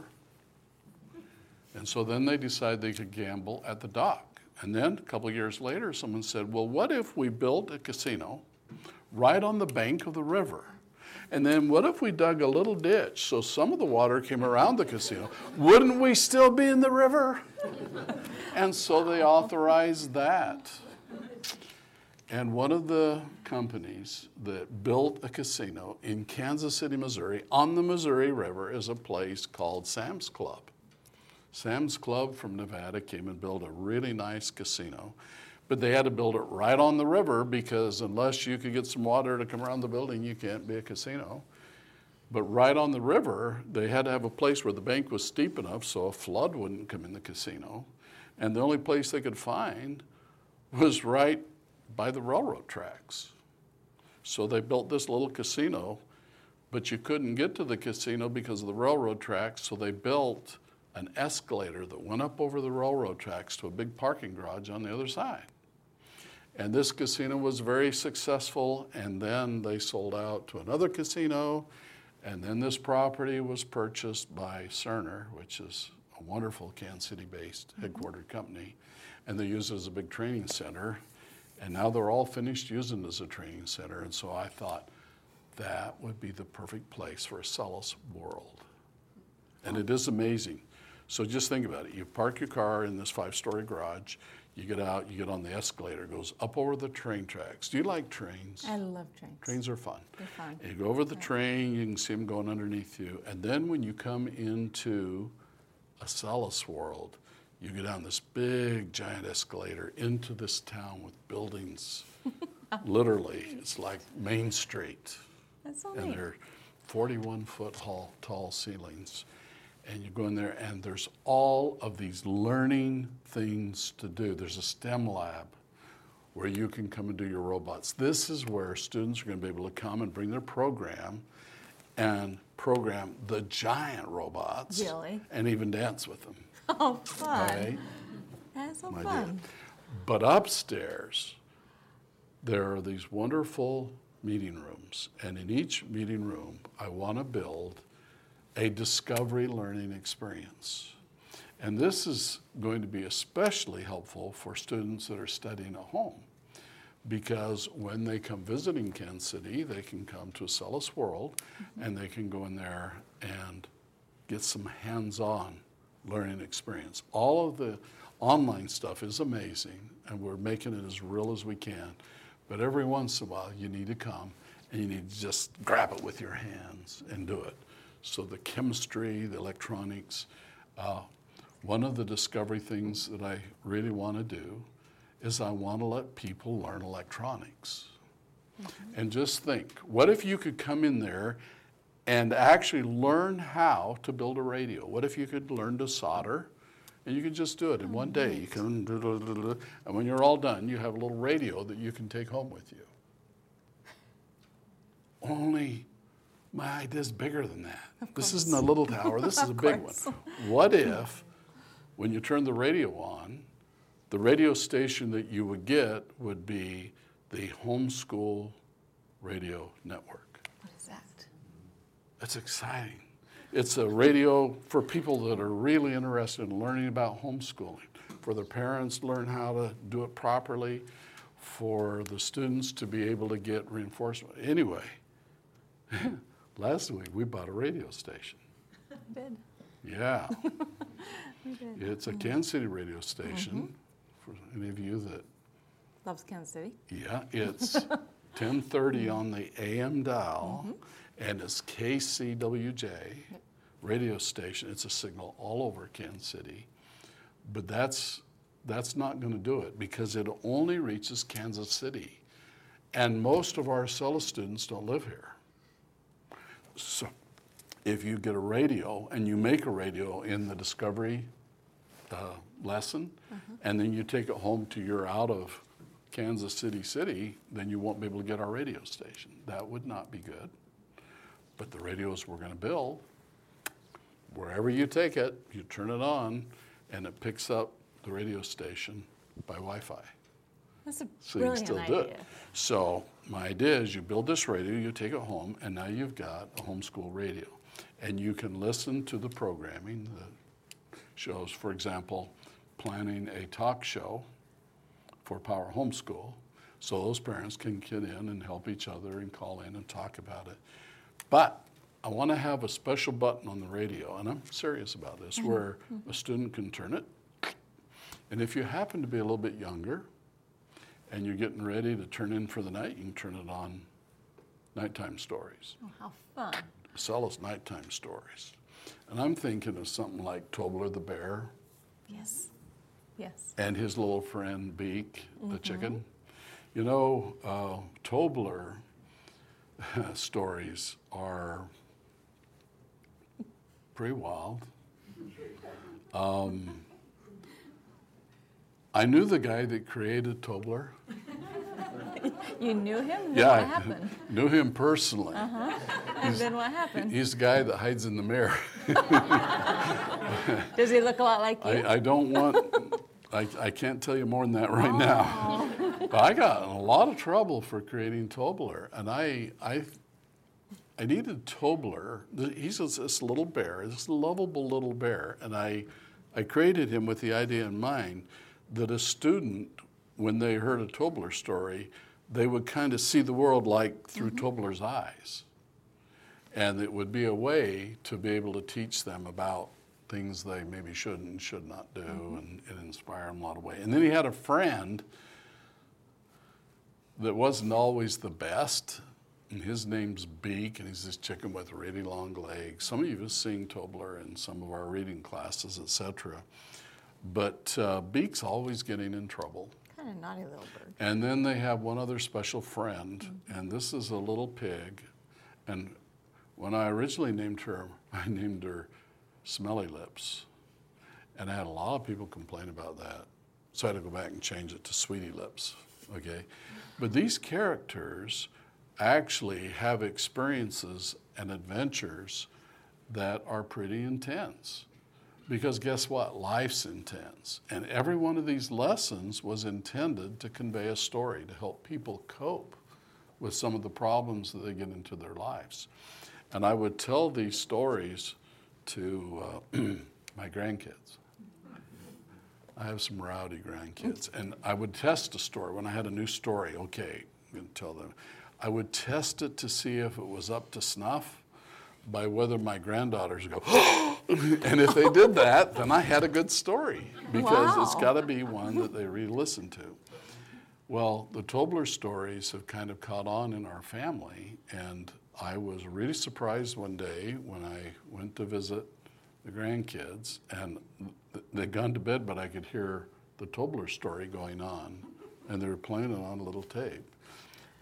And so then they decided they could gamble at the dock. And then a couple years later, someone said, well, what if we built a casino right on the bank of the river? And then what if we dug a little ditch so some of the water came around the casino? Wouldn't we still be in the river? and so they authorized that. And one of the companies that built a casino in Kansas City, Missouri, on the Missouri River, is a place called Sam's Club. Sam's Club from Nevada came and built a really nice casino, but they had to build it right on the river because unless you could get some water to come around the building, you can't be a casino. But right on the river, they had to have a place where the bank was steep enough so a flood wouldn't come in the casino. And the only place they could find was right by the railroad tracks. So they built this little casino, but you couldn't get to the casino because of the railroad tracks, so they built an escalator that went up over the railroad tracks to a big parking garage on the other side. And this casino was very successful, and then they sold out to another casino, and then this property was purchased by Cerner, which is a wonderful Kansas City based mm-hmm. headquartered company, and they use it as a big training center. And now they're all finished using it as a training center. And so I thought that would be the perfect place for a Acellus world. And it is amazing. So just think about it. You park your car in this five story garage, you get out, you get on the escalator, it goes up over the train tracks. Do you like trains? I love trains. Trains are fun. They're fun. You go over the train, you can see them going underneath you. And then when you come into a Acellus world, you go down this big giant escalator into this town with buildings. Literally, it's like Main Street. That's so and they're 41 foot tall ceilings. And you go in there, and there's all of these learning things to do. There's a STEM lab where you can come and do your robots. This is where students are going to be able to come and bring their program and program the giant robots Really? and even dance with them. Oh, fun. Right? That's so My dear. fun. But upstairs, there are these wonderful meeting rooms, and in each meeting room, I want to build a discovery learning experience. And this is going to be especially helpful for students that are studying at home because when they come visiting Kansas City, they can come to Acellus World mm-hmm. and they can go in there and get some hands on learning experience. All of the online stuff is amazing and we're making it as real as we can. But every once in a while, you need to come and you need to just grab it with your hands and do it. So, the chemistry, the electronics, uh, one of the discovery things that I really want to do is I want to let people learn electronics. And just think what if you could come in there and actually learn how to build a radio? What if you could learn to solder? And you can just do it in one day. You can, and when you're all done, you have a little radio that you can take home with you. Only my idea's bigger than that. This isn't a little tower, this is a big one. What if, when you turn the radio on, the radio station that you would get would be the homeschool radio network? What is that? That's exciting. It's a radio for people that are really interested in learning about homeschooling, for their parents to learn how to do it properly, for the students to be able to get reinforcement. Anyway, last week we bought a radio station. Did. Yeah. We did. It's a mm-hmm. Kansas City radio station mm-hmm. for any of you that Loves Kansas City. Yeah, it's 10:30 on the AM dial, mm-hmm. and it's KCWJ radio station. It's a signal all over Kansas City, but that's that's not going to do it because it only reaches Kansas City, and most of our Acellus students don't live here. So, if you get a radio and you make a radio in the Discovery uh, lesson, and then you take it home to your out of Kansas City City, then you won't be able to get our radio station. That would not be good. But the radios we're going to build, wherever you take it, you turn it on, and it picks up the radio station by Wi-Fi. That's a So you can brilliant still idea. do it. So my idea is you build this radio, you take it home, and now you've got a homeschool radio. And you can listen to the programming that shows, for example, planning a talk show for Power Homeschool. So those parents can get in and help each other and call in and talk about it. But I want to have a special button on the radio, and I'm serious about this, mm-hmm. where a student can turn it. And if you happen to be a little bit younger, and you're getting ready to turn in for the night, you can turn it on nighttime stories. Oh, how fun. Sell us nighttime stories. And I'm thinking of something like Tobler the bear Yes. Yes. and his little friend Beak the chicken. You know, uh, Tobler stories are pretty wild. Um, I knew the guy that created Tobler. You knew him? Then Yeah, What I knew him personally. Uh-huh. And then what happened? He's the guy that hides in the mirror. Does he look a lot like you? I, I don't want, I, I can't tell you more than that right now. But I got in a lot of trouble for creating Tobler, and I, I, I needed Tobler. He's this, this little bear, this lovable little bear, and I, I created him with the idea in mind that a student, when they heard a Tobler story, they would kind of see the world like through mm-hmm. Tobler's eyes. And it would be a way to be able to teach them about things they maybe should and should not do mm-hmm. and, and inspire them a lot of ways. And then he had a friend that wasn't always the best. And his name's Beak, and he's this chicken with really long legs. Some of you have seen Tobler in some of our reading classes, etc. But uh, Beak's always getting in trouble. kind of naughty little bird. And then they have one other special friend, and this is a little pig. And when I originally named her, I named her Smelly Lips. And I had a lot of people complain about that. So I had to go back and change it to Sweetie Lips, okay? But these characters actually have experiences and adventures that are pretty intense. Because guess what? Life's intense. And every one of these lessons was intended to convey a story to help people cope with some of the problems that they get into their lives. And I would tell these stories to uh, my grandkids. I have some rowdy grandkids. And I would test a story. When I had a new story, okay, I'm going to tell them. I would test it to see if it was up to snuff by whether my granddaughters go, and if they did that, then I had a good story because it's got to be one that they really listen to. Well, the Tobler stories have kind of caught on in our family, and I was really surprised one day when I went to visit the grandkids, and they'd gone to bed, but I could hear the Tobler story going on, and they were playing it on a little tape.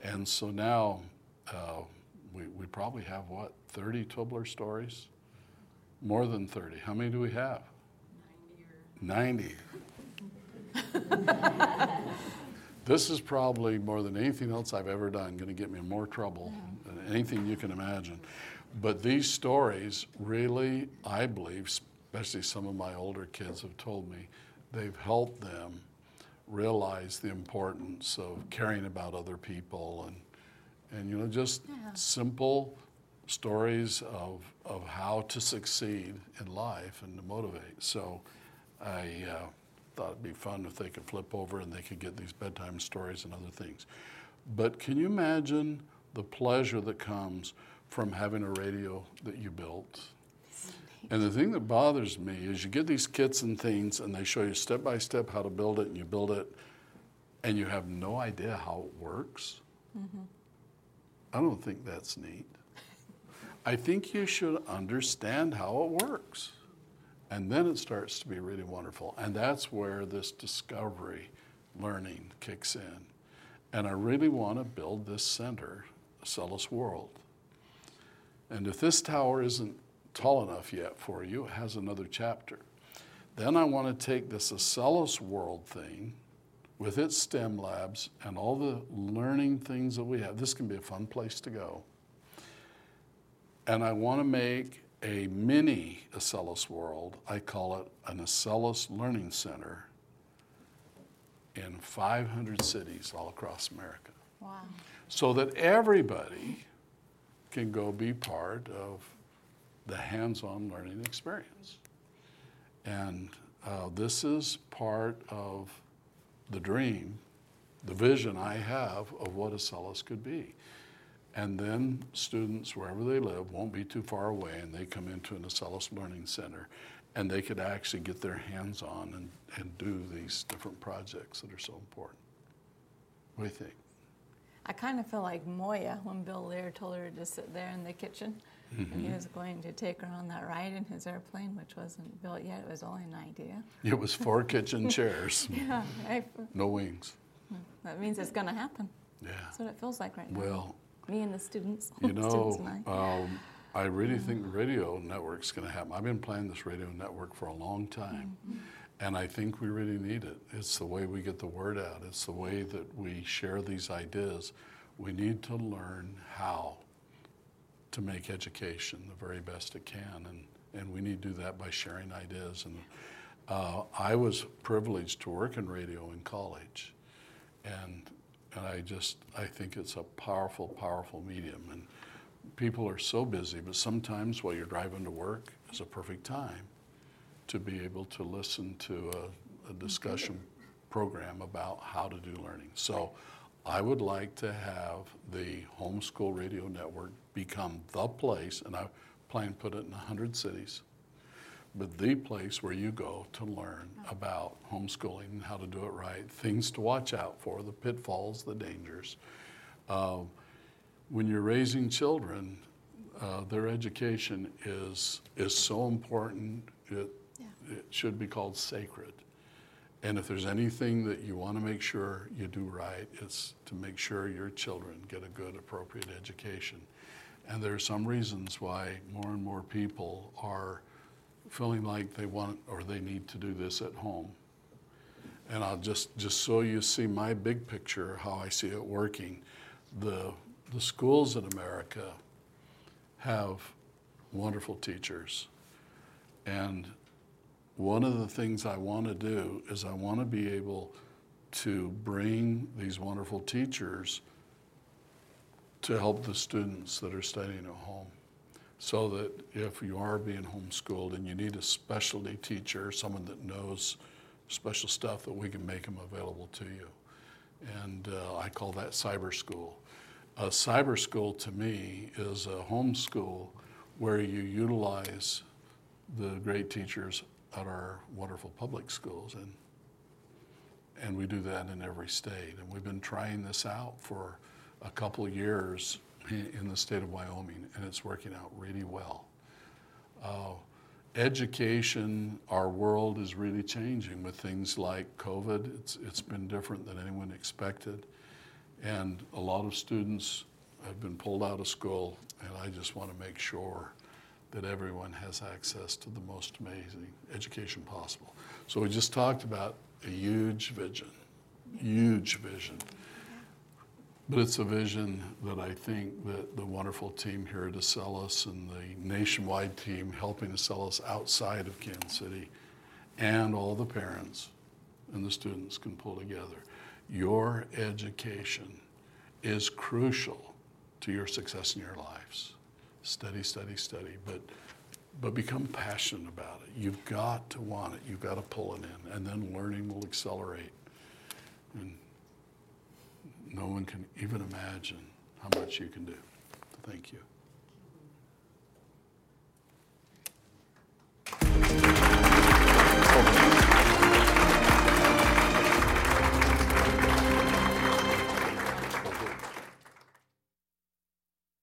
And so now uh, we, we probably have, what, 30 Tobler stories? More than 30. How many do we have? 90. this is probably more than anything else I've ever done going to get me in more trouble than anything you can imagine. But these stories really, I believe, especially some of my older kids have told me, they've helped them realize the importance of caring about other people and, and you know, just simple stories of, of how to succeed in life and to motivate. So I uh, thought it'd be fun if they could flip over and they could get these bedtime stories and other things. But can you imagine the pleasure that comes from having a radio that you built? And the thing that bothers me is you get these kits and things, and they show you step by step how to build it, and you build it, and you have no idea how it works. Mhm. I don't think that's neat. I think you should understand how it works. And then it starts to be really wonderful. And that's where this discovery learning kicks in. And I really want to build this center, Acellus World. And if this tower isn't tall enough yet for you, it has another chapter. Then I want to take this Acellus World thing with its STEM labs and all the learning things that we have. This can be a fun place to go. And I want to make a mini Acellus World. I call it an Acellus Learning Center in 500 cities all across America Wow. so that everybody can go be part of the hands on learning experience. And uh, this is part of the dream, the vision I have of what Acellus could be. And then students, wherever they live, won't be too far away, and they come into an Acellus Learning Center, and they could actually get their hands on and, and do these different projects that are so important. What do you think? I kind of feel like Moya when Bill Lear told her to sit there in the kitchen. And Mm-hmm. he was going to take her on that ride in his airplane, which wasn't built yet. It was only an idea. It was four kitchen chairs, Yeah, I, no wings. that means it's going to happen. Yeah. That's what it feels like right now. Well, Me and the students. you know, and I. um, I really think the radio network's going to happen. I've been planning this radio network for a long time, and I think we really need it. It's the way we get the word out. It's the way that we share these ideas. We need to learn how to make education the very best it can, and, and we need to do that by sharing ideas. And uh, I was privileged to work in radio in college, and and I just I think it's a powerful, powerful medium. And people are so busy, but sometimes while you're driving to work is a perfect time to be able to listen to a, a discussion program about how to do learning. So I would like to have the homeschool radio network become the place, and I plan to put it in 100 cities, but the place where you go to learn about homeschooling and how to do it right, things to watch out for, the pitfalls, the dangers. Uh, when you're raising children, uh, their education is is so important. It it should be called sacred. And if there's anything that you want to make sure you do right, it's to make sure your children get a good, appropriate education. And there are some reasons why more and more people are feeling like they want or they need to do this at home. And I'll just, just so you see my big picture, how I see it working, the, the schools in America have wonderful teachers. And one of the things I want to do is I want to be able to bring these wonderful teachers to help the students that are studying at home. So that if you are being homeschooled and you need a specialty teacher, someone that knows special stuff, that we can make them available to you. And uh, I call that cyber school. A cyber school to me is a homeschool where you utilize the great teachers at our wonderful public schools. And, and we do that in every state. And we've been trying this out for a couple years in the state of Wyoming, and it's working out really well. Uh, education, our world is really changing with things like COVID. It's, it's been different than anyone expected. And a lot of students have been pulled out of school, and I just want to make sure that everyone has access to the most amazing education possible. So we just talked about a huge vision, huge vision. But it's a vision that I think that the wonderful team here at Acellus and the nationwide team helping Acellus outside of Kansas City and all the parents and the students can pull together. Your education is crucial to your success in your lives. Study, study, study, but but become passionate about it. You've got to want it. You've got to pull it in, and then learning will accelerate. And no one can even imagine how much you can do. Thank you.